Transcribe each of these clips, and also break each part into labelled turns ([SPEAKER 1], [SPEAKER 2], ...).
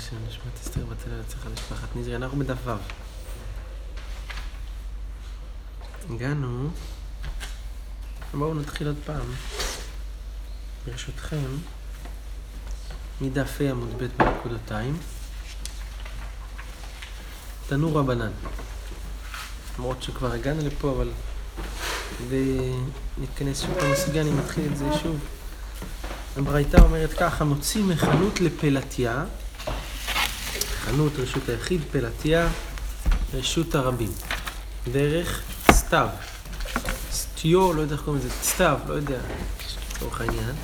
[SPEAKER 1] של נשמת אסתר בתל ארץ למשפחת נזרי. אנחנו בדף ו'. הגענו, בואו נתחיל עוד פעם, ברשותכם, מדף ה' עמוד ב' בנקודותיים. תנו רבנן. למרות שכבר הגענו לפה, אבל ונתכנס שוב פעם לסוגיה, אני מתחיל את זה שוב. הברייתא אומרת ככה, מוציא מחנות לפלטיה, חנות רשות היחיד, פלטיה, רשות הרבים. דרך סתיו. סטיו, לא יודע איך קוראים לזה, סתיו, לא יודע, לצורך העניין.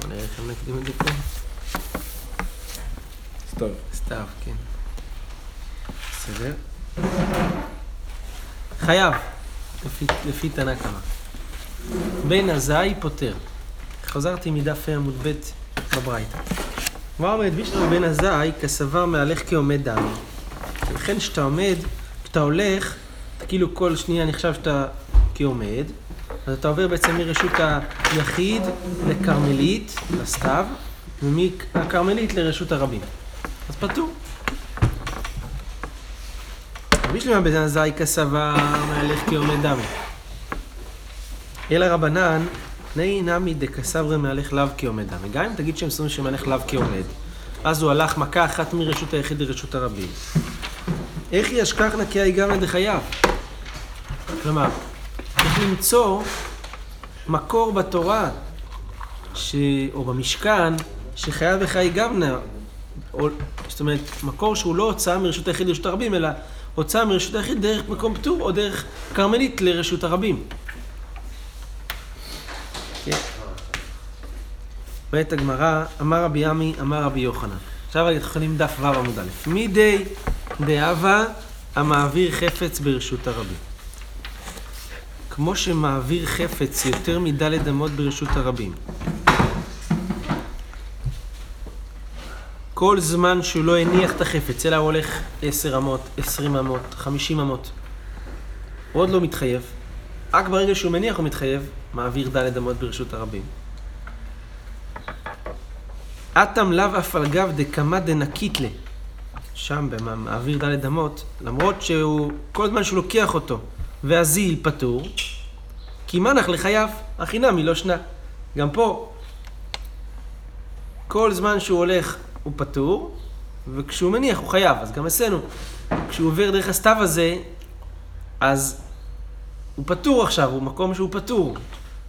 [SPEAKER 1] בוא נראה איך הם נקדים את זה פה.
[SPEAKER 2] סתיו.
[SPEAKER 1] סתיו, כן. בסדר. חייב, לפי, לפי תנא קמא. בן עזאי פוטר. חזרתי מדף עמוד ב' בברייתא. מה אומרת בישלו בן עזאי כסבר מהלך כעומד דמי. לכן כשאתה עומד, כשאתה הולך, אתה כאילו כל שנייה נחשב שאתה כעומד, אז אתה עובר בעצם מרשות היחיד לכרמלית, לסתיו, ומהכרמלית לרשות הרבים. אז פטור. בישלמה בן עזאי כסבר מהלך כעומד דמי. אלא רבנן נהי נמי דקסברי מהלך לאו כעומד דמי. גם אם תגיד שהם סורים שמהלך לאו כעומד, אז הוא הלך מכה אחת מרשות היחיד לרשות הרבים. איך ישכחנה כי היגמא דחייו? כלומר, צריך למצוא מקור בתורה, ש... או במשכן, שחייב וחי גמנה, או... זאת אומרת, מקור שהוא לא הוצאה מרשות היחיד לרשות הרבים, אלא הוצאה מרשות היחיד דרך מקום פטור, או דרך כרמלית לרשות הרבים. כן. אומרת הגמרא, אמר רבי ימי, אמר רבי יוחנן. עכשיו אנחנו יכולים דף ו' עמוד א'. מידי דאבה המעביר חפץ ברשות הרבים. כמו שמעביר חפץ יותר מדלת אמות ברשות הרבים. כל זמן שהוא לא הניח את החפץ, אלא הוא הולך עשר אמות, עשרים אמות, חמישים אמות. הוא עוד לא מתחייב. רק ברגע שהוא מניח הוא מתחייב, מעביר דלת אמות ברשות הרבים. אטם לאו אף על גב דקמא דנקיתלה. שם במעביר דלת אמות, למרות שהוא, כל זמן שהוא לוקח אותו והזיל פטור, כי מנח לחייו, החינם היא לא שנה. גם פה, כל זמן שהוא הולך הוא פטור, וכשהוא מניח הוא חייב, אז גם אצלנו. כשהוא עובר דרך הסתיו הזה, אז הוא פטור עכשיו, הוא מקום שהוא פטור.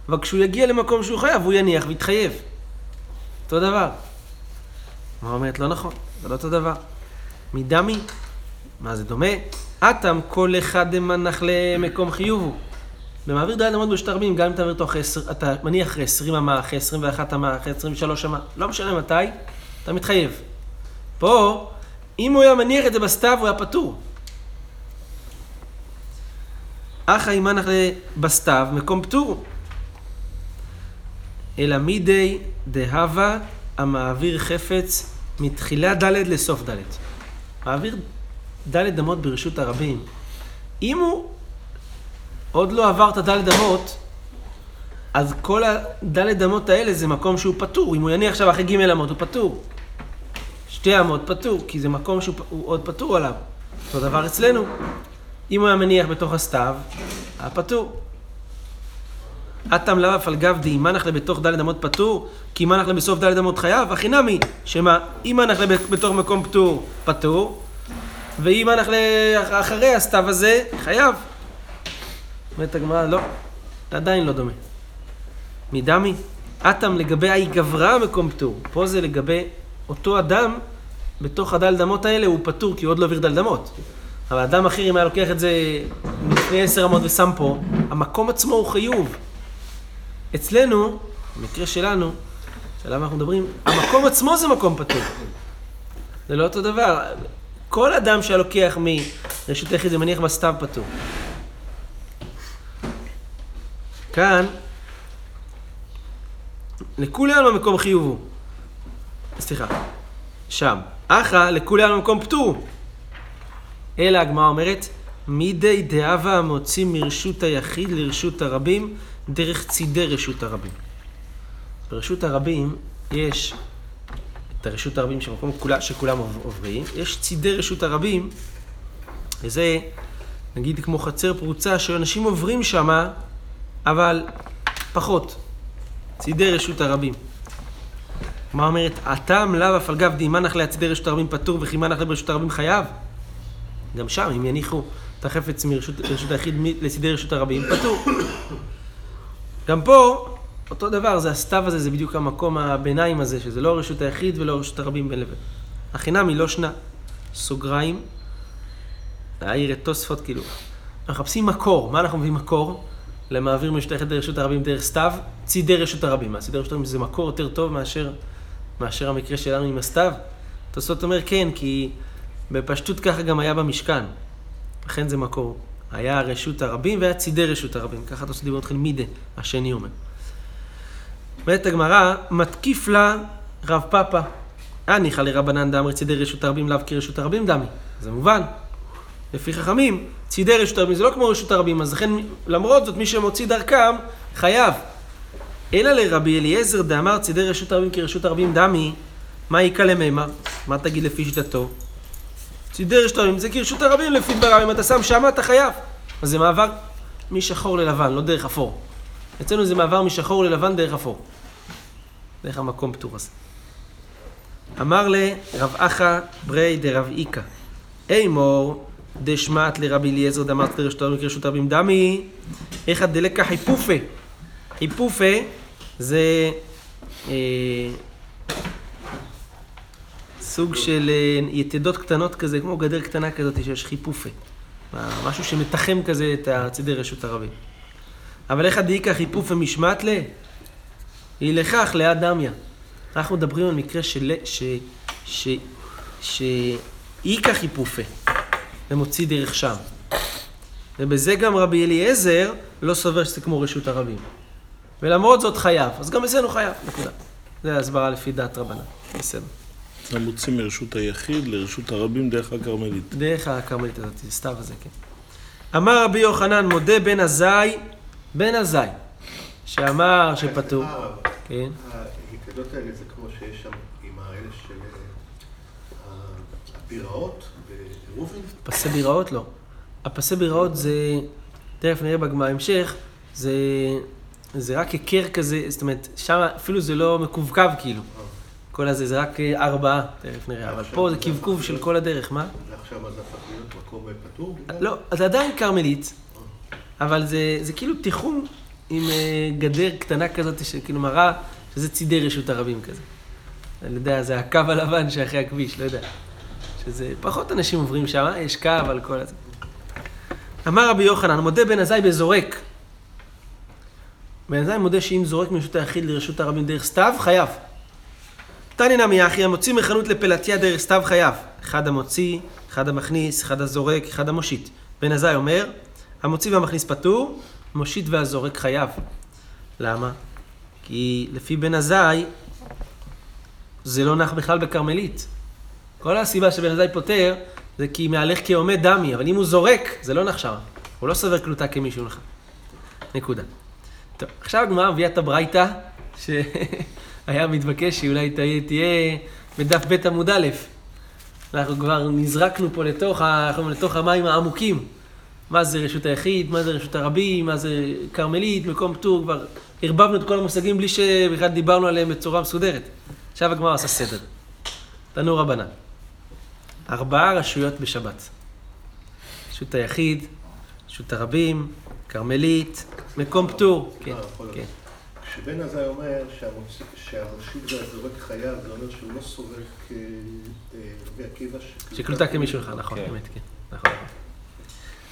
[SPEAKER 1] אבל כשהוא יגיע למקום שהוא חייב, הוא יניח ויתחייב. אותו דבר. מה אומרת? לא נכון, זה לא אותו דבר. מדמי, מה זה דומה? אטם כל אחד דמנח למקום חיובו. במעביר דלת אמות ברשות הרבים, גם אם אתה מעביר אותו אחרי, אתה מניח אחרי 20 אמה, אחרי 21 אמה, אחרי 23 אמה, לא משנה מתי, אתה מתחייב. פה, אם הוא היה מניח את זה בסתיו, הוא היה פטור. אחא אימנח בסתיו, מקום פטור. אלא מידי דהבה המעביר חפץ מתחילה ד' לסוף ד'. מעביר ד' אמות ברשות הרבים. אם הוא עוד לא עבר את הד' אמות, אז כל הד' אמות האלה זה מקום שהוא פטור. אם הוא יניח עכשיו אחרי ג' אמות, הוא פטור. שתי אמות פטור, כי זה מקום שהוא עוד פטור עליו. אותו דבר אצלנו. אם הוא היה מניח בתוך הסתיו, היה פטור. אטם לאו אף על גב דאי מנח לבתוך דלת אמות פטור, כי מנח לבסוף דלת אמות חייב, הכי נמי, שמה, אם מנח בתוך מקום פטור, פטור, ואם מנח לאחרי הסתיו הזה, חייב. אומרת הגמרא, לא, עדיין לא דומה. מדמי, אטם לגבי האי גברה מקום פטור, פה זה לגבי אותו אדם, בתוך הדלת אמות האלה הוא פטור, כי הוא עוד לא העביר דלת אמות. אבל אדם אחר, אם היה לוקח את זה לפני עשר אמות ושם פה, המקום עצמו הוא חיוב. אצלנו, במקרה שלנו, שעליו אנחנו מדברים, המקום עצמו זה מקום פטור. זה לא אותו דבר. כל אדם שהיה לוקח מרשות היחיד ומניח בסתיו פטור. כאן, לכולי עלמא מקום חיוב הוא. סליחה, שם. אחא לכולי עלמא מקום פטור. אלא הגמרא אומרת, מידי דאבה המוציא מרשות היחיד לרשות הרבים, דרך צידי רשות הרבים. ברשות הרבים יש את הרשות הרבים שמקום כולה, שכולם עוברים, יש צידי רשות הרבים, וזה נגיד כמו חצר פרוצה שאנשים עוברים שמה, אבל פחות. צידי רשות הרבים. מה אומרת? הטעם לאו אף על גב דהימנח להצידי רשות הרבים פטור וכי מנח ברשות הרבים חייב? גם שם, אם יניחו את החפץ מרשות היחיד לצידי רשות הרבים, פטור. גם פה, אותו דבר, זה הסתיו הזה, זה בדיוק המקום הביניים הזה, שזה לא רשות היחיד ולא רשות הרבים בין לבין. החינם היא לא שנה. סוגריים, להעיר את תוספות, כאילו. אנחנו מחפשים מקור. מה אנחנו מביאים מקור? למעביר היחיד לרשות הרבים דרך סתיו, צידי רשות הרבים. מה, צידי רשות הרבים זה מקור יותר טוב מאשר, מאשר המקרה שלנו עם הסתיו? תוספות אומר כן, כי בפשטות ככה גם היה במשכן. לכן זה מקור. היה רשות הרבים והיה צידי רשות הרבים. ככה תוספות דיברו אתכם מידה, השני אומר. אומרת הגמרא, מתקיף לה רב פאפא. הניחא לרבנן דאמר צידי רשות הרבים לאו כרשות הרבים דמי. זה מובן. לפי חכמים, צידי רשות הרבים זה לא כמו רשות הרבים, אז לכן למרות זאת מי שמוציא דרכם חייב. אלא לרבי אליעזר דאמר צידי רשות הרבים כרשות הרבים דמי, מה איכא למימה? מה תגיד לפי שיטתו? צידי רשות הרבים זה כרשות הרבים לפי דבריו, אם אתה שם שמה אתה חייב. אז זה מעבר משחור ללבן, לא דרך אפור. אצלנו זה מעבר משחור ללבן דרך אפור. דרך המקום פטור הזה. אמר לרב אחא ברי דרב איקא, אימור דשמט לרבי אליעזר דמרת לרשותו כרשות רבים דמי, איך דלקה חיפופה. חיפופה זה אה, סוג של אה, יתדות קטנות כזה, כמו גדר קטנה כזאת שיש חיפופה. משהו שמתחם כזה את צידי רשות הרבים. אבל איך הדאיקה חיפופה משמטלה? היא לכך ליד דמיה. אנחנו מדברים על מקרה של... ש... ש... ש... איכא חיפופה, ומוציא דרך שם. ובזה גם רבי אליעזר לא סובר שזה כמו רשות הרבים. ולמרות זאת חייב, אז גם אצלנו חייב, נקודה. זה הסברה לפי דעת רבנן, בסדר.
[SPEAKER 2] אתה מוציא מרשות היחיד לרשות הרבים דרך הכרמלית.
[SPEAKER 1] דרך הכרמלית הזאת, סתיו הזה, כן. אמר רבי יוחנן, מודה בן עזאי, בן עזאי, שאמר שפטור.
[SPEAKER 3] כן. היחידות האלה זה כמו שיש שם עם האלה של הביראות בראובן?
[SPEAKER 1] פסי ביראות לא. הפסי ביראות זה, תכף נראה בגמרא המשך, זה, זה רק היכר כזה, זאת אומרת, שם אפילו זה לא מקווקו כאילו. כל הזה זה רק ארבעה, תכף נראה, אבל פה זה קבקוב של כל הדרך, מה?
[SPEAKER 3] ועכשיו אז הפך להיות מקום פטור?
[SPEAKER 1] לא, זה עדיין כרמלית, אבל זה כאילו תיחום עם גדר קטנה כזאת, שכאילו מראה שזה צידי רשות הרבים כזה. אני יודע, זה הקו הלבן שאחרי הכביש, לא יודע. שזה פחות אנשים עוברים שם, יש קו על כל הזה. אמר רבי יוחנן, מודה בן עזאי בזורק. בן עזאי מודה שאם זורק מרשות היחיד לרשות הרבים דרך סתיו, חייב. תניא נמי אחי, המוציא מחנות לפלטיה דרך סתיו חייב. אחד המוציא, אחד המכניס, אחד הזורק, אחד המושיט. בן עזאי אומר, המוציא והמכניס פטור, מושיט והזורק חייב. למה? כי לפי בן עזאי, זה לא נח בכלל בכרמלית. כל הסיבה שבן עזאי פותר, זה כי מהלך כעומד דמי, אבל אם הוא זורק, זה לא נח שם. הוא לא סובר קלוטה כמישהו לך. נקודה. טוב, עכשיו הגמרא מביאה את הברייתא, שהיה מתבקש שאולי תהיה, תהיה בדף ב' עמוד א'. אנחנו כבר נזרקנו פה לתוך, ה, לתוך המים העמוקים. מה זה רשות היחיד, מה זה רשות הרבים, מה זה כרמלית, מקום פטור, כבר ערבבנו את כל המושגים בלי שבכלל דיברנו עליהם בצורה מסודרת. עכשיו הגמרא עושה סדר. תנו רבנן. ארבעה רשויות בשבת. רשות היחיד, רשות הרבים, כרמלית, מקום פטור. כן, כן.
[SPEAKER 3] כשבן עזאי אומר שהמושיט והזורק חייב, זה אומר שהוא לא סובר כרבי עקיבא
[SPEAKER 1] שקלוטה כמישהו אחד, נכון, באמת, כן. נכון.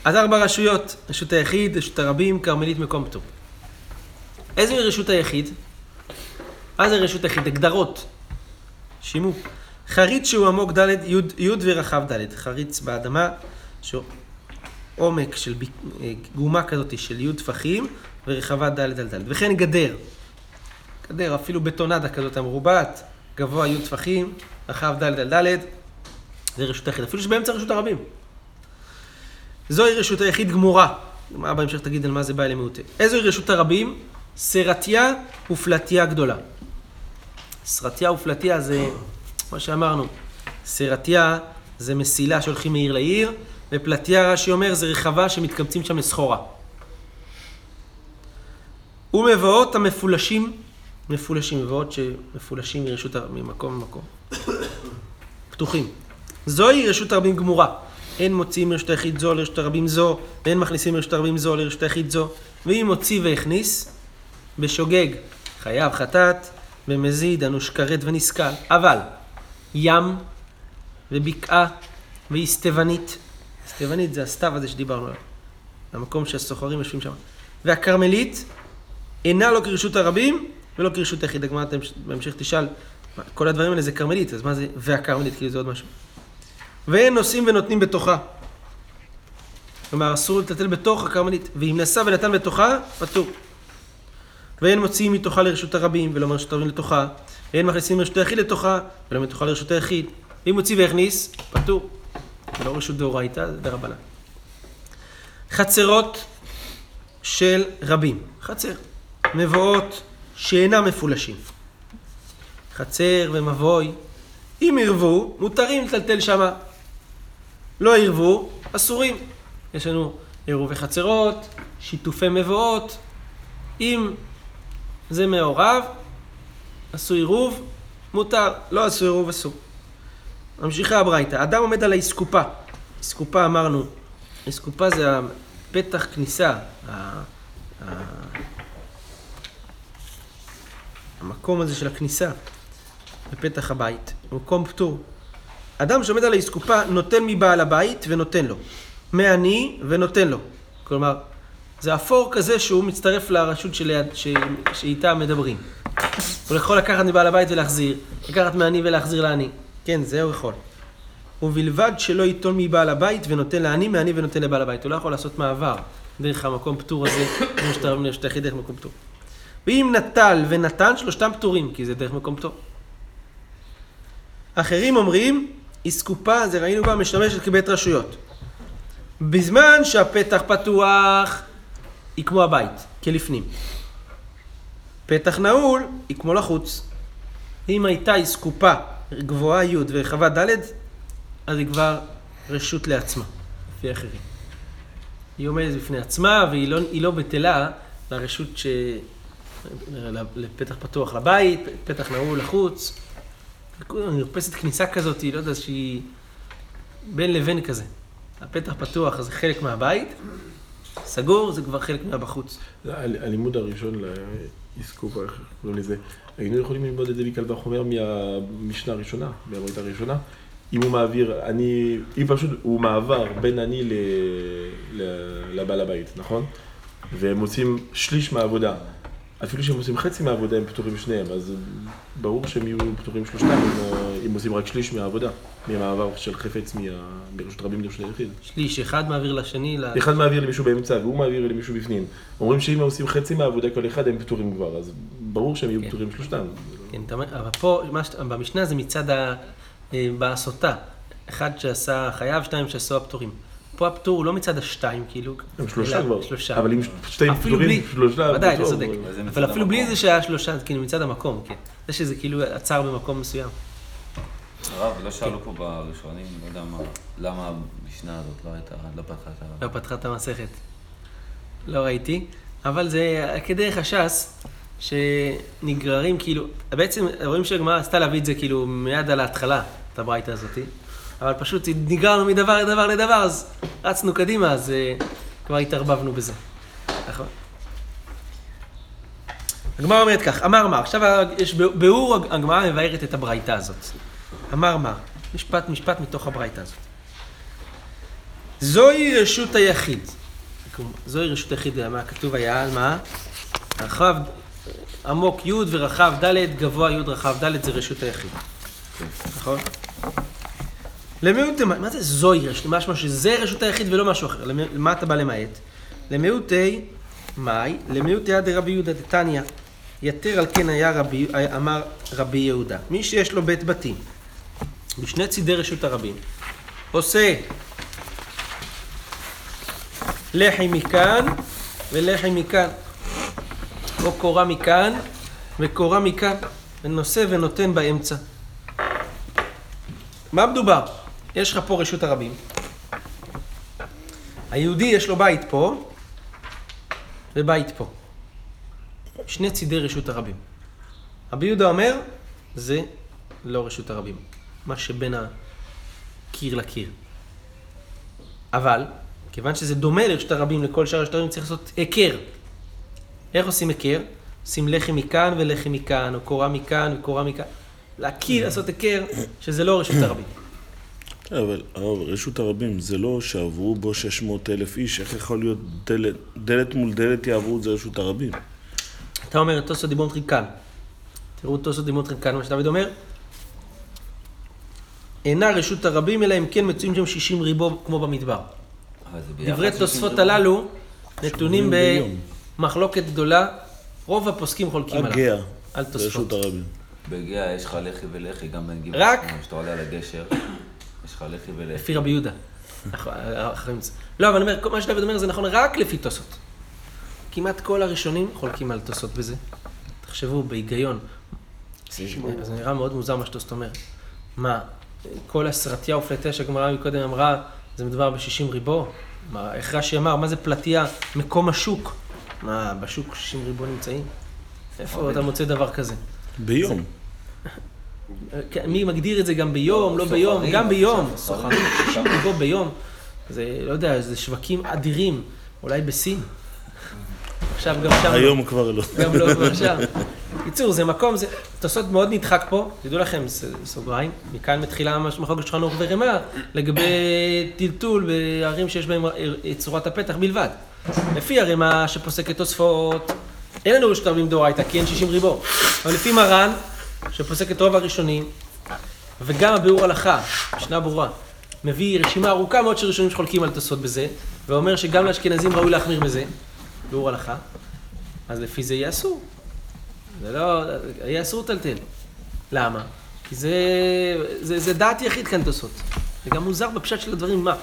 [SPEAKER 1] אז ארבע רשויות, רשות היחיד, רשות הרבים, כרמלית, מקום פטור. איזה רשות היחיד? מה זה רשות היחיד? הגדרות. שימו. חריץ שהוא עמוק ד' י' ורחב ד', חריץ באדמה, שהוא עומק של גומה כזאת של י' טפחים ורחבה ד' על ד', וכן גדר. גדר, אפילו בטונדה כזאת המרובעת, גבוה י' טפחים, רחב ד' על ד', זה רשות היחיד, אפילו שבאמצע רשות הרבים. זוהי רשות היחיד גמורה. מה בהמשך תגיד על מה זה בא אלי מעוטה. איזוהי רשות הרבים? סרטיה ופלטיה גדולה. סרטיה ופלטיה זה, כמו שאמרנו, סרטיה זה מסילה שהולכים מעיר לעיר, ופלטיה, רש"י אומר, זה רחבה שמתקבצים שם לסחורה. ומבואות המפולשים, מפולשים, מבואות שמפולשים מרשות, ה- ממקום למקום. פתוחים. זוהי רשות הרבים גמורה. אין מוציאים מרשות היחיד זו לרשות הרבים זו, ואין מכניסים מרשות הרבים זו לרשות היחיד זו. ואם הוציא והכניס, בשוגג חייב חטאת, במזיד אנוש כרת ונסכל. אבל ים ובקעה ואיסטבנית, איסטבנית זה הסתיו הזה שדיברנו עליו, המקום שהסוחרים יושבים שם. והכרמלית אינה לא כרשות הרבים ולא כרשות היחיד. הגמרא בהמשך תשאל, כל הדברים האלה זה כרמלית, אז מה זה והכרמלית? כאילו זה עוד משהו. ואין נושאים ונותנים בתוכה. כלומר, אסור לטלטל בתוך הכרמלית. ואם נשא ונתן בתוכה, פטור. ואין מוציאים מתוכה לרשות הרבים, ולא מרשות הרבים לתוכה. ואין מכניסים מרשות היחיד לתוכה, ולא מתוכה לרשות היחיד. ואם מוציא והכניס, פטור. זה לא רשות דאורייתא, זה דרבנן. חצרות של רבים. חצר. מבואות שאינם מפולשים. חצר ומבוי. אם ירבו, מותרים לטלטל שמה. לא ירבו, אסורים. יש לנו עירובי חצרות, שיתופי מבואות. אם זה מעורב, עשו עירוב, מותר. לא עשו עירוב, אסור. ממשיכה הברייתא. אדם עומד על האסקופה. אסקופה אמרנו, אסקופה זה הפתח כניסה. המקום הזה של הכניסה בפתח הבית, מקום פטור. אדם שעומד על האסקופה נותן מבעל הבית ונותן לו. מעני ונותן לו. כלומר, זה אפור כזה שהוא מצטרף לרשות שליד, ש... שאיתה מדברים. הוא יכול לקחת מבעל הבית ולהחזיר, לקחת מעני ולהחזיר לעני. כן, זה הוא יכול. ובלבד שלא ייטול מבעל הבית ונותן לעני, מעני ונותן לבעל הבית. הוא לא יכול לעשות מעבר דרך המקום פטור הזה, כמו שאתה אומר, שאתה יחיד דרך מקום פטור. ואם נטל ונתן, שלושתם פטורים, כי זה דרך מקום פטור. אחרים אומרים, אסקופה, זה ראינו כבר, משמשת כבית רשויות. בזמן שהפתח פתוח, היא כמו הבית, כלפנים. פתח נעול, היא כמו לחוץ. אם הייתה אסקופה גבוהה י' ורחבה ד', אז היא כבר רשות לעצמה, לפי אחרים. היא עומדת בפני עצמה, והיא לא, לא בטלה לרשות ש... לפתח פתוח לבית, פתח נעול לחוץ. מרפסת כניסה כזאת, לא יודעת שהיא בין לבין כזה. הפתח פתוח זה חלק מהבית, סגור זה כבר חלק מהבחוץ.
[SPEAKER 2] הלימוד הראשון לאסקופה, איך קוראים לזה? היינו יכולים ללמוד את זה מקל וחומר מהמשנה הראשונה, מהברית הראשונה. אם הוא מעביר, אני, אם פשוט הוא מעבר בין אני לבעל הבית, נכון? והם עושים שליש מהעבודה. אפילו שהם עושים חצי מהעבודה הם פטורים שניהם, אז ברור שהם יהיו פטורים שלושתם אם, אם עושים רק שליש מהעבודה, מהמעבר של חפץ מרשות רבים לרשות היחיד.
[SPEAKER 1] שליש, אחד מעביר לשני.
[SPEAKER 2] אחד מעביר למישהו באמצע והוא מעביר למישהו בפנים. אומרים שאם הם עושים חצי מהעבודה כל אחד הם פטורים כבר, אז ברור שהם יהיו
[SPEAKER 1] כן.
[SPEAKER 2] פטורים שלושתם.
[SPEAKER 1] כן, אבל פה, במשנה זה מצד ה... אה, בסוטה. אחד שעשה חייב, שניים שעשו הפטורים. פה הפטור הוא לא מצד השתיים, כאילו.
[SPEAKER 2] הם שלושה כבר.
[SPEAKER 1] שלושה.
[SPEAKER 2] אבל אם שתיים
[SPEAKER 1] אפילו
[SPEAKER 2] פטורים,
[SPEAKER 1] בלי,
[SPEAKER 2] שלושה
[SPEAKER 1] ודאי, אתה צודק.
[SPEAKER 2] אבל-
[SPEAKER 1] אפילו בלי. זה שהיה שלושה, כאילו מצד המקום, כן. זה שזה כאילו עצר במקום מסוים.
[SPEAKER 4] הרב, לא שאלו פה בראשונים, לא יודע מה, למה המשנה הזאת לא הייתה, לא פתחה את ה...
[SPEAKER 1] לא פתחה את המסכת. לא ראיתי, אבל זה כדרך הש"ס, שנגררים כאילו, בעצם רואים שהגמרא עשתה להביא את זה כאילו מיד על ההתחלה, את הברייתא הזאתי, אבל פשוט נגררנו מדבר לדבר לדבר, אז רצנו קדימה, אז אה, כבר התערבבנו בזה. נכון. הגמרא אומרת כך, אמר מר, עכשיו יש ביאור, הגמרא מבארת את הברייתא הזאת. אמר מר, משפט משפט מתוך הברייתא הזאת. זוהי רשות היחיד. זוהי רשות היחיד, מה כתוב היה? על מה? רחב, עמוק י' ורחב ד', גבוה י' רחב ד', זה רשות היחיד. נכון? למיעוטי, מה זה זוהי רשות? משמע שזה רשות היחיד ולא משהו אחר. למה אתה בא למעט? למיעוטי, מאי? למיעוטי עד רבי יהודה דתניא. יתר על כן היה רבי, אמר רבי יהודה. מי שיש לו בית בתים, בשני צידי רשות הרבים, עושה לחי מכאן ולחי מכאן, או קורה מכאן וקורה מכאן. ונושא ונותן באמצע. מה מדובר? יש לך פה רשות הרבים. היהודי יש לו בית פה, ובית פה. שני צידי רשות הרבים. רבי יהודה אומר, זה לא רשות הרבים. מה שבין הקיר לקיר. אבל, כיוון שזה דומה לרשות הרבים, לכל שאר רשות הרבים, צריך לעשות היכר. איך עושים היכר? עושים לחם מכאן ולחם מכאן, או קורה מכאן וקורה מכאן. להכיר, לעשות היכר, שזה לא רשות הרבים.
[SPEAKER 5] אבל הרב, רשות הרבים, זה לא שעברו בו 600 אלף איש, איך יכול להיות דלת, דלת מול דלת יעברו את זה רשות הרבים?
[SPEAKER 1] אתה אומר את תוספות דימון כאן. תראו תוספות דימון כאן, מה שדוד אומר. אינה רשות הרבים, אלא אם כן מצויים שם 60 ריבו כמו במדבר. דברי תוספות. הללו נתונים. במחלוקת גדולה. רוב הפוסקים חולקים עליו.
[SPEAKER 5] הגאה,
[SPEAKER 1] על תוספות.
[SPEAKER 5] רשות הרבים.
[SPEAKER 4] בגאה יש לך לחי ולחי, גם בין גבעת.
[SPEAKER 1] רק-
[SPEAKER 4] כשאתה עולה על הגשר, יש לך לחי ולחי.
[SPEAKER 1] לפי רבי יהודה. אחרים- לא, אבל אני אומר, מה שדוד אומר זה נכון רק לפי תוספות. כמעט כל הראשונים חולקים על תוספות בזה. תחשבו, בהיגיון. זה זה נראה מאוד מוזר מה שתוספות אומר. מה, כל הסרטיה ופלטיה שהגמרא מקודם אמרה, זה מדובר ב-60 ריבו? מה, איך רש"י אמר, מה זה פלטיה? מקום השוק. מה, בשוק 60 ריבו נמצאים? איפה אתה מוצא דבר כזה?
[SPEAKER 5] ביום.
[SPEAKER 1] כן, מי מגדיר את זה גם ביום, לא ביום, גם ביום,
[SPEAKER 4] סוחרים.
[SPEAKER 1] ריבו ביום, זה, לא יודע, זה שווקים אדירים, אולי בסין. עכשיו גם שם,
[SPEAKER 5] היום כבר לא.
[SPEAKER 1] גם לא כבר שם. בקיצור, זה מקום, זה תוספות מאוד נדחק פה, תדעו לכם, סוגריים, מכאן מתחילה ממש מחלוקת שולחן ערוך ורמ"א, לגבי טלטול בערים שיש בהם אה, צורת הפתח בלבד. לפי הרמ"א שפוסקת תוספות, אין לנו רשות הרבים דאורייתא, כי אין 60 ריבו. אבל לפי מרן, שפוסק את רוב הראשונים, וגם הביאור הלכה, משנה ברורה, מביא רשימה ארוכה מאוד של ראשונים שחולקים על תוספות בזה, ואומר שגם לאשכנזים ראוי להחמיר בזה, ביאור הלכה, אז לפי זה יהיה אסור. זה לא, יהיה אסור לטלטל. למה? כי זה, זה, זה דעת יחיד כאן תוספות. זה גם מוזר בפשט של הדברים, מה?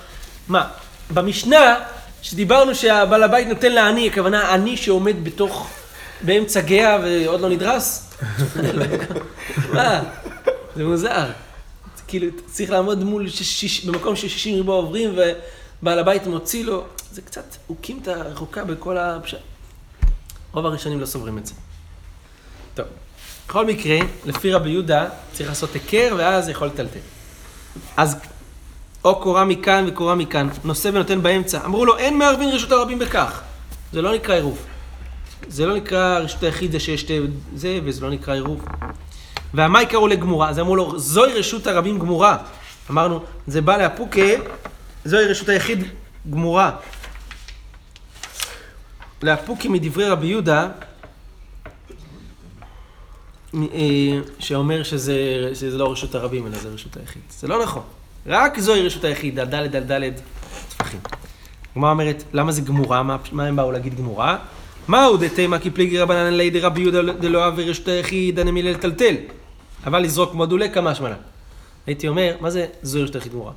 [SPEAKER 1] מה? במשנה, שדיברנו שהבעל הבית נותן לעני, הכוונה עני שעומד בתוך, באמצע גאה ועוד לא נדרס? מה? זה מוזר. כאילו, צריך לעמוד מול, במקום ש-60 ריבוע עוברים ובעל הבית מוציא לו, זה קצת, הוא קים את הרחוקה בכל הפשט. רוב הראשונים לא סוברים את זה. טוב, בכל מקרה, לפי רבי יהודה, צריך לעשות היכר ואז יכול לטלטל. אז או קורה מכאן וקורה מכאן, נושא ונותן באמצע. אמרו לו, אין מערבין רשות הרבים בכך. זה לא נקרא עירוב. זה לא נקרא רשות היחיד זה שיש שתי זה, וזה לא נקרא עירוב. והמאי קראו לגמורה, אז אמרו לו, זוהי רשות הרבים גמורה. אמרנו, זה בא לאפוקה, זוהי רשות היחיד גמורה. לאפוקי מדברי רבי יהודה, אה, שאומר שזה, שזה לא רשות הרבים, אלא זה רשות היחיד. זה לא נכון. רק זוהי רשות היחיד, ד' על ד' טפחים. הגמרא אומרת, למה זה גמורה? מה, מה הם באו להגיד גמורה? מהו דתימה כי פליגי רבנן לידי רבי יהודה דלא אהב רשות היחיד הנמילה לטלטל. אבל לזרוק מודולה כמה שמנה. הייתי אומר, מה זה זוהי רשות היחיד גמורה?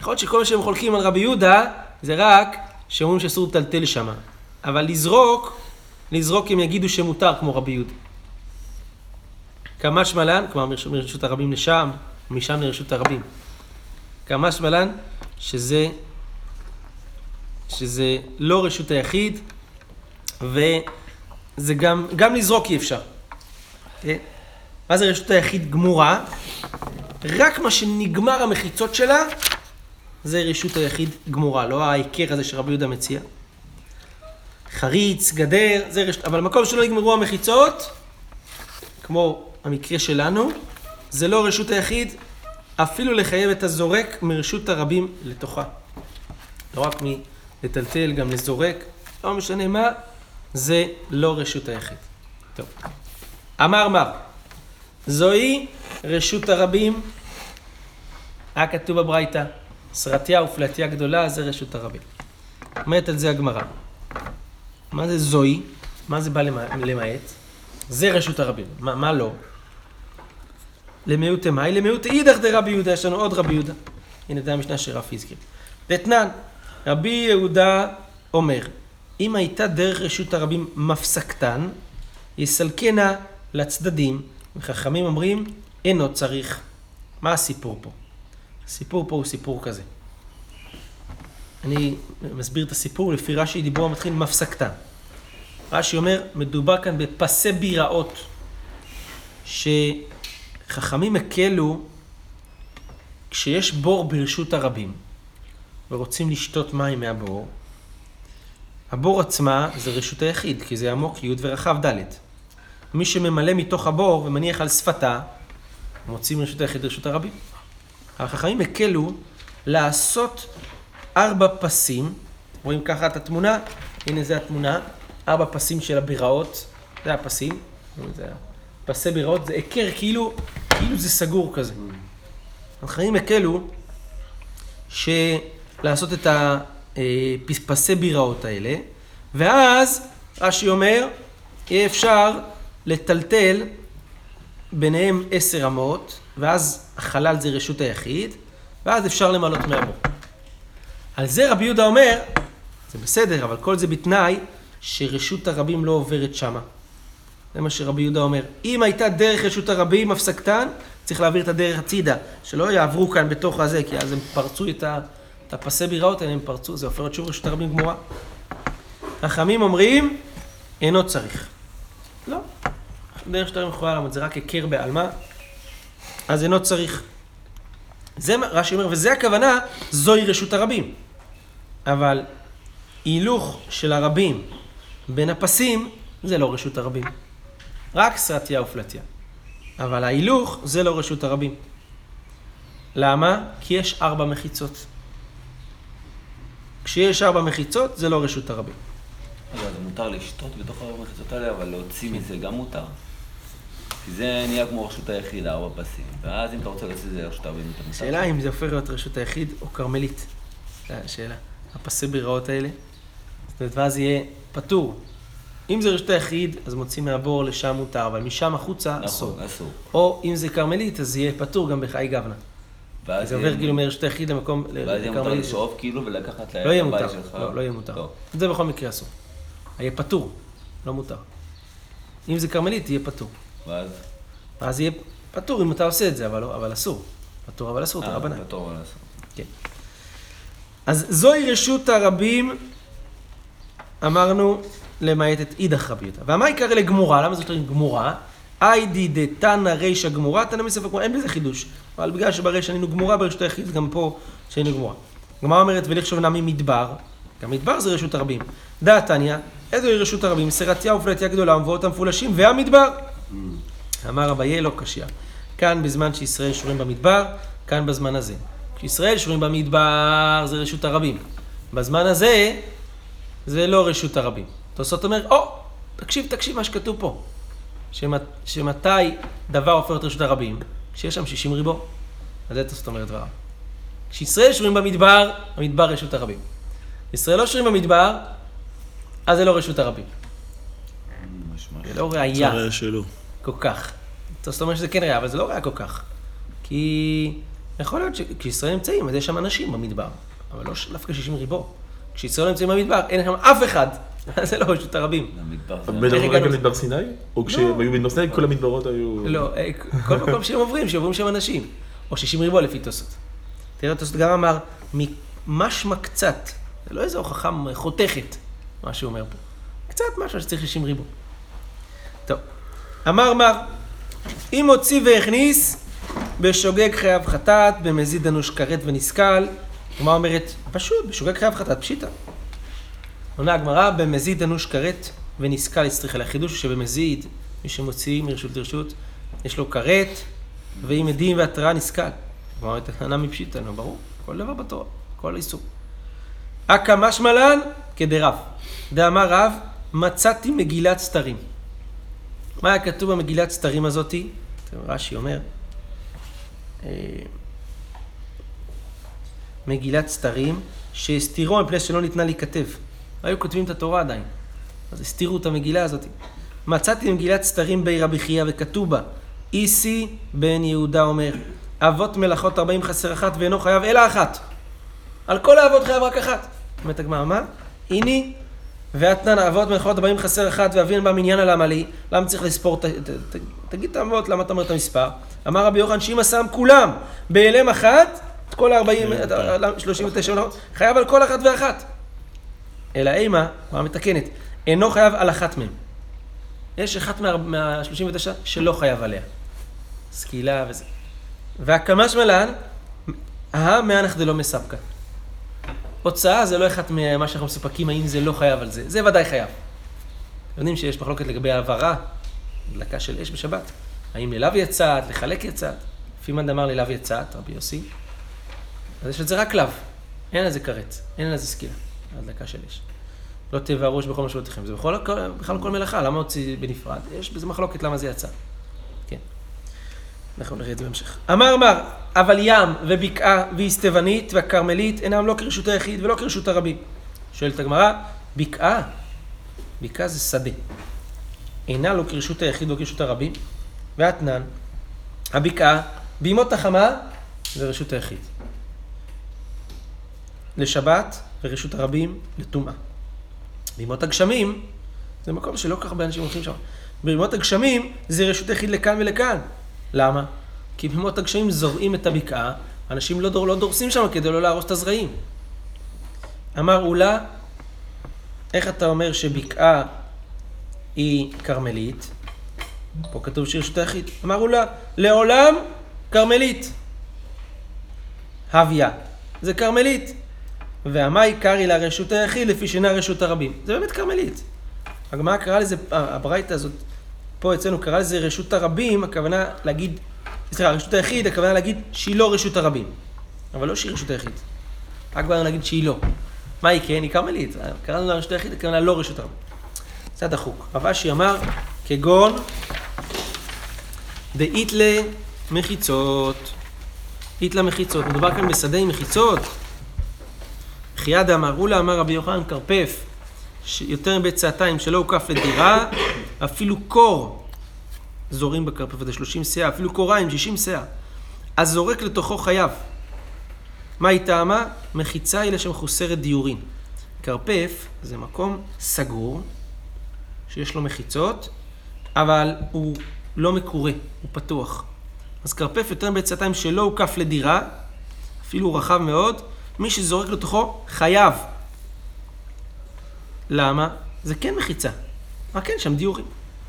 [SPEAKER 1] יכול להיות שכל מה שהם חולקים על רבי יהודה, זה רק שאומרים שאסור לטלטל שם. אבל לזרוק, לזרוק הם יגידו שמותר כמו רבי יהודה. כמה שמלן, כלומר מרש- מרשות הרבים לשם, ומשם לרשות הרבים. כמה שמלן, שזה, שזה לא רשות היחיד, וזה גם, גם לזרוק אי אפשר. כן? מה זה רשות היחיד גמורה? רק מה שנגמר המחיצות שלה, זה רשות היחיד גמורה, לא ההיכר הזה שרבי יהודה מציע. חריץ, גדר, זה רשות, אבל מקום שלא נגמרו המחיצות, כמו המקרה שלנו, זה לא רשות היחיד, אפילו לחייב את הזורק מרשות הרבים לתוכה. לא רק מלטלטל, גם לזורק, לא משנה מה, זה לא רשות היחיד. טוב. אמר מר, זוהי רשות הרבים, היה כתוב בברייתא, סרטיה ופלטיה גדולה, זה רשות הרבים. אומרת על זה הגמרא. מה זה זוהי? מה זה בא למע- למעט? זה רשות הרבים. מה, מה לא? למיעוטי מאי? למיעוטי אידך דרבי יהודה, יש לנו עוד רבי יהודה. הנה זה המשנה שרפי הזכיר. דתנן, רבי יהודה אומר, אם הייתה דרך רשות הרבים מפסקתן, יסלקנה לצדדים וחכמים אומרים, אינו צריך. מה הסיפור פה? הסיפור פה הוא סיפור כזה. אני מסביר את הסיפור, לפי רש"י דיבור מתחיל מפסקתא. רש"י אומר, מדובר כאן בפסי ביראות, שחכמים הקלו כשיש בור ברשות הרבים, ורוצים לשתות מים מהבור, הבור עצמה זה רשות היחיד, כי זה עמוק י' ורחב ד'. מי שממלא מתוך הבור ומניח על שפתה, מוצאים רשות היחיד רשות הרבים. החכמים הקלו לעשות ארבע פסים, רואים ככה את התמונה, הנה זה התמונה, ארבע פסים של הביראות, זה הפסים, זה פסי ביראות, זה היכר כאילו, כאילו זה סגור כזה. החכמים הקלו שלעשות את הפסי ביראות האלה, ואז רש"י אומר, יהיה אפשר לטלטל ביניהם עשר אמות, ואז החלל זה רשות היחיד, ואז אפשר למלות מהבור. על זה רבי יהודה אומר, זה בסדר, אבל כל זה בתנאי שרשות הרבים לא עוברת שמה. זה מה שרבי יהודה אומר. אם הייתה דרך רשות הרבים, הפסקתן, צריך להעביר את הדרך הצידה. שלא יעברו כאן בתוך הזה, כי אז הם פרצו את, ה, הפסי ביראות האלה, הם פרצו, זה להיות שוב רשות הרבים גמורה. חכמים אומרים, אינו צריך. לא. דרך שאתה יכולה לעמוד, זה רק היכר בעלמא, אז אינו צריך. זה מה רש"י אומר, וזה הכוונה, זוהי רשות הרבים. אבל הילוך של הרבים בין הפסים, זה לא רשות הרבים. רק סרטיה ופלטיה. אבל ההילוך זה לא רשות הרבים. למה? כי יש ארבע מחיצות. כשיש ארבע מחיצות, זה לא רשות הרבים.
[SPEAKER 4] רגע, זה מותר לשתות בתוך המחיצות האלה, אבל להוציא מזה גם מותר. כי זה נהיה כמו רשות היחיד, ארבע פסים. ואז אם אתה רוצה להוציא את זה לרשות הרבים, אתה מותר.
[SPEAKER 1] השאלה אם זה הופך להיות רשות היחיד או כרמלית. זו השאלה. הפסי ביראות האלה. זאת אומרת, ואז יהיה פטור. אם זה רשות היחיד, אז מוצאים מהבור לשם מותר, אבל משם החוצה אסור.
[SPEAKER 4] נכון, אסור.
[SPEAKER 1] או אם זה כרמלית, אז יהיה פטור גם בחי גבנה.
[SPEAKER 4] ואז
[SPEAKER 1] זה עובר כאילו מרשות היחיד למקום,
[SPEAKER 4] ואז יהיה מותר. לשאוף כאילו ולקחת
[SPEAKER 1] לא יהיה מותר.
[SPEAKER 4] שלך.
[SPEAKER 1] לא, לא יהיה מותר. זה בכל מקרה אסור. יהיה פטור, לא מותר. אם זה כרמלית, יהיה פטור.
[SPEAKER 4] ואז...
[SPEAKER 1] אז יהיה פטור אם אתה עושה את זה, אבל, לא- אבל אסור. פטור אבל אסור,
[SPEAKER 4] אה,
[SPEAKER 1] דרבנן.
[SPEAKER 4] פטור אבל אסור.
[SPEAKER 1] אז זוהי רשות הרבים, אמרנו, למעט את אידך רבי יהודה. ומה יקרא לגמורה? למה זאת אומרת גמורה? איידי דתנא רישא גמורה, תנא מספר גמורה, אין בזה חידוש. אבל בגלל שברישא היינו גמורה, ברשות היחיד גם פה שהיינו גמורה. גמרא אומרת, ולכשוב נמי מדבר, גם מדבר זה רשות הרבים. דעת תניא, איזוהי רשות הרבים? סרטיה ופלטיה גדולה ומבואות המפולשים, והמדבר. אמר אביי לא קשיא. כאן בזמן שישראל שורים במדבר, כאן בזמן הזה. כשישראל שורים במדבר זה רשות הרבים. בזמן הזה זה לא רשות הרבים. תוספות אומר, או, תקשיב, תקשיב מה שכתוב פה. שמת, שמתי דבר הופך להיות רשות הרבים? כשיש שם 60 ריבו. אז זה תוספות אומר דבריו. כשישראל שורים במדבר, המדבר רשות הרבים. ישראל לא שורים במדבר, אז זה לא רשות הרבים. זה לא ראייה.
[SPEAKER 5] צרה שלו.
[SPEAKER 1] כל כך. זאת אומרת שזה כן ראייה, אבל זה לא ראייה כל כך. כי יכול להיות שכשישראל נמצאים, אז יש שם אנשים במדבר, אבל לא דווקא 60 ריבו. כשישראל נמצאים במדבר, אין שם אף אחד. זה לא רשות הרבים.
[SPEAKER 4] המדבר זה...
[SPEAKER 2] מדברים רק על? מדבר סיני? או כשהם היו במדבר סיני, כל המדברות היו...
[SPEAKER 1] לא, אה, כל מקום שהם עוברים, שעוברים שם אנשים. או 60 ריבו לפי תוספות. תראה, תוספות גם אמר, משמע קצת. זה לא איזו הוכחה חותכת, מה שהוא אומר פה. קצת משהו שצריך 60 ריבו. טוב, אמר מר, אם הוציא והכניס, בשוגג חייב חטאת, במזיד אנוש כרת ונסכל. הגמרא אומרת, פשוט, בשוגג חייב חטאת, פשיטא. עונה הגמרא, במזיד אנוש כרת ונסכל הצטריך עליה. חידוש הוא שבמזיד, מי שמוציא מרשות לרשות, יש לו כרת, ואם עדים והתראה נסכל. הגמרא אומרת, ענה מפשיטא, נו ברור, כל דבר בתורה, כל איסור. אכא משמע לן כדרב. דאמר רב, מצאתי מגילת סתרים. מה היה כתוב במגילת סתרים הזאתי? רש"י אומר, אה, מגילת סתרים, שהסתירו מפני שלא ניתנה להיכתב. היו כותבים את התורה עדיין, אז הסתירו את המגילה הזאת. מצאתי מגילת סתרים בי רבי חייא וכתוב בה, איסי בן יהודה אומר, אבות מלאכות ארבעים חסר אחת ואינו חייב אלא אחת. על כל האבות חייב רק אחת. אומרת הגמרא, מה? הנה, ואתנן אבות מלאכות הבאים חסר אחת ואבין בה מניין על עמלי, למה צריך לספור, ת, ת, ת, תגיד את האבות, למה אתה אומר את המספר? אמר רבי יוחנן שאם שם כולם בהלם אחת, את כל ה-40, 39 מלאכות, חייב על כל אחת ואחת. אלא אימה, מה מתקנת, אינו חייב על אחת מהם. יש אחת מה-39 שלא חייב עליה. סקילה וזה. והקמש מלן, המאנח דלא מספקה. הוצאה זה לא אחד ממה שאנחנו מסופקים, האם זה לא חייב על זה. זה ודאי חייב. אתם יודעים שיש מחלוקת לגבי העברה, דלקה של אש בשבת. האם ללאו יצאת, לחלק יצאת. פימן אמר ללאו יצאת, רבי יוסי. אז יש את זה רק לאו. אין על זה כרת, אין על זה סקילה. הדלקה של אש. לא תבערו אש בכל משמעותיכם. זה בכל, בכלל כל מלאכה, למה הוציא בנפרד? יש בזה מחלוקת למה זה יצא. כן. אנחנו נראה את זה בהמשך. אמר מר, אבל ים ובקעה ואיסטבנית והכרמלית אינם לא כרשות היחיד ולא כרשות הרבים. שואלת הגמרא, בקעה, בקעה זה שדה. אינה לא כרשות היחיד ולא כרשות הרבים, ואתנן, הבקעה, בימות החמה זה רשות היחיד. לשבת ורשות הרבים לטומאה. בימות הגשמים זה מקום שלא כל כך הרבה אנשים הולכים שם. בימות הגשמים זה רשות היחיד לכאן ולכאן. למה? כי בימות הגשמים זורעים את הבקעה, אנשים לא, דור, לא דורסים שם כדי לא להרוס את הזרעים. אמר אולה, איך אתה אומר שבקעה היא כרמלית? פה כתוב שהיא רשות היחיד. אמר אולה, לעולם כרמלית. הוויה, זה כרמלית. והמאי קרעי לה רשות היחיד לפי שינה רשות הרבים. זה באמת כרמלית. הגמרא קרא לזה, הברייתא הזאת, פה אצלנו קרא לזה רשות הרבים, הכוונה להגיד, סליחה, רשות היחיד, הכוונה להגיד שהיא לא רשות הרבים. אבל לא שהיא רשות היחיד. רק באנו להגיד שהיא לא. מה היא כן? היא כרמלית. קראנו לה רשות היחיד, הכוונה לא רשות הרבים. זה הדחוק. רב אשי אמר, כגון דאית למחיצות. אית למחיצות. מדובר כאן בשדה עם מחיצות. חייד אמר, אולה אמר רבי יוחנן כרפף, יותר מביצעתיים שלא הוקף לדירה, אפילו קור זורים בכרפף הזה, 30 שאה, אפילו קוריים, 60 שאה. אז זורק לתוכו חייב. מה היא טעמה? מחיצה היא לשם חוסרת דיורין. כרפף זה מקום סגור, שיש לו מחיצות, אבל הוא לא מקורה, הוא פתוח. אז כרפף יותר מביצעתיים שלא הוקף לדירה, אפילו הוא רחב מאוד, מי שזורק לתוכו חייב. למה? זה כן מחיצה. מה כן, שם דיורים.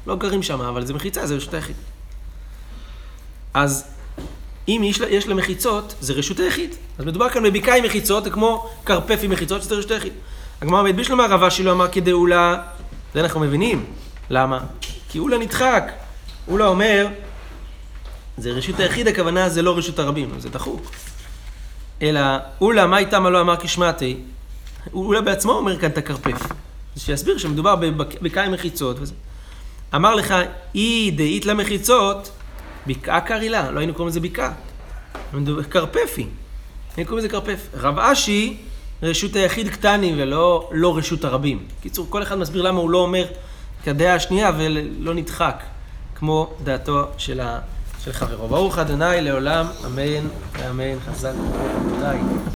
[SPEAKER 1] לא גרים שם, אבל זה מחיצה, זה רשות היחיד. אז אם יש לה, יש לה מחיצות, זה רשות היחיד. אז מדובר כאן בבקעה עם מחיצות, זה כמו כרפף עם מחיצות, שזה רשות היחיד. הגמרא בית בישלמה רבה שלו אמר כדאולה, זה אנחנו מבינים. למה? כי אולה נדחק. אולה אומר, זה רשות היחיד, הכוונה זה לא רשות הרבים, זה דחוק. אלא, אולה, מה איתה מה לא אמר כשמעתי? אולה בעצמו אומר כאן את הכרפף. שיסביר שמדובר בבקעה עם מחיצות. אמר לך, אי דאית למחיצות, בקעה קרילה, לא היינו קוראים לזה בקעה. כרפפי. היינו קוראים לזה כרפף. רב אשי, רשות היחיד קטני ולא לא רשות הרבים. קיצור, כל אחד מסביר למה הוא לא אומר כדעה השנייה ולא נדחק, כמו דעתו של, ה, של חברו. ברוך ה' לעולם, אמן ואמן, חזק וברוך.